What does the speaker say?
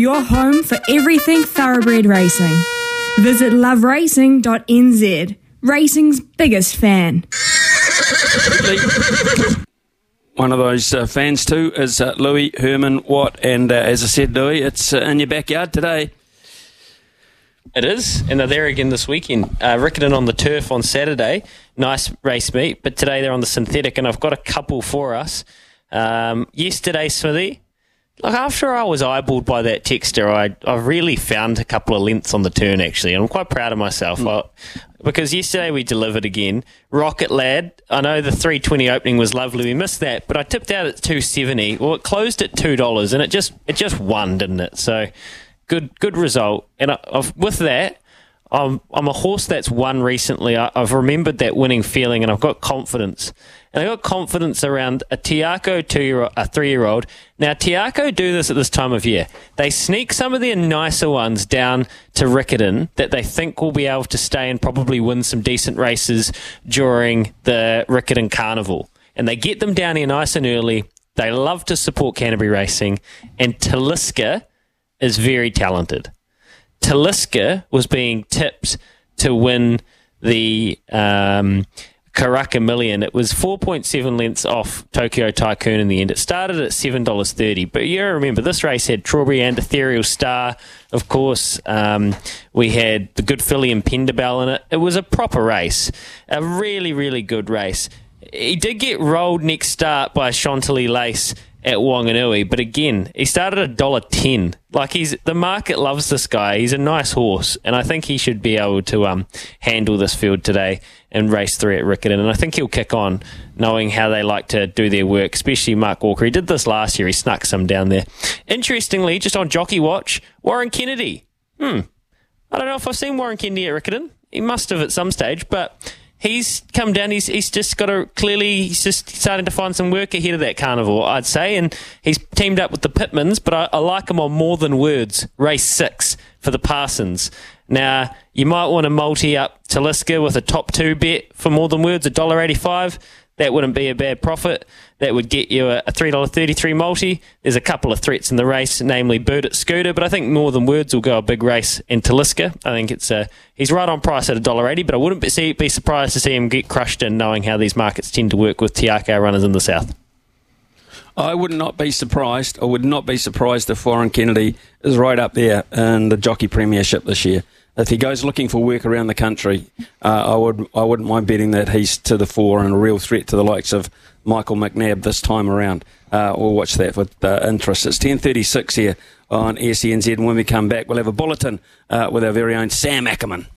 your home for everything thoroughbred racing. Visit loveracing.nz, racing's biggest fan. One of those uh, fans too is uh, Louis Herman Watt, and uh, as I said, Louis, it's uh, in your backyard today. It is, and they're there again this weekend. Uh, Riccarton on the turf on Saturday. Nice race meet, but today they're on the synthetic, and I've got a couple for us. Um, yesterday, Smithy, like after I was eyeballed by that texter, I I really found a couple of lengths on the turn actually, and I'm quite proud of myself. Mm. I, because yesterday we delivered again. Rocket Lad, I know the 320 opening was lovely. We missed that, but I tipped out at 270. Well, it closed at two dollars, and it just it just won, didn't it? So good good result. And I, with that, I'm I'm a horse that's won recently. I, have remembered that winning feeling, and I've got confidence. And I got confidence around a Te Akau two year a three year old. Now Te Akau do this at this time of year. They sneak some of their nicer ones down to Riccarton that they think will be able to stay and probably win some decent races during the Riccarton Carnival. And they get them down here nice and early. They love to support Canterbury racing, and Taliska is very talented. Taliska was being tipped to win the um, Karaka Million. It was 4.7 lengths off Tokyo Tycoon in the end. It started at $7.30. But you remember, this race had Strawberry and Ethereal Star. Of course, um, we had the good filly and Pendabell in it. It was a proper race. A really, really good race. He did get rolled next start by Chantilly Lace at Wanganui. But again, he started a dollar ten. Like he's the market loves this guy. He's a nice horse, and I think he should be able to um, handle this field today and race three at Riccarton. And I think he'll kick on, knowing how they like to do their work. Especially Mark Walker. He did this last year. He snuck some down there. Interestingly, just on Jockey Watch, Warren Kennedy. Hmm. I don't know if I've seen Warren Kennedy at Riccarton. He must have at some stage, but he's come down. He's he's just got a clearly he's just starting to find some work ahead of that carnival, I'd say, and he's teamed up with the Pitmans. But I, I like him on more than words. Race six for the Parsons. Now you might want to multi up Taliska with a top two bet for more than words, a dollar eighty five. That wouldn't be a bad profit. That would get you a, $3.33 multi. There's a couple of threats in the race, namely Bird at Scooter, but I think more than words will go a big race in Taliska. I think it's a, he's right on price at $1.80, but I wouldn't be, be surprised to see him get crushed in knowing how these markets tend to work with Te runners in the south. I would not be surprised. I would not be surprised if Warren Kennedy is right up there in the Jockey Premiership this year if he goes looking for work around the country, uh, I would I wouldn't mind betting that he's to the fore and a real threat to the likes of Michael McNab this time around. Uh, we'll watch that with uh, interest. It's ten thirty six here on SENZ, and when we come back, we'll have a bulletin uh, with our very own Sam Ackerman.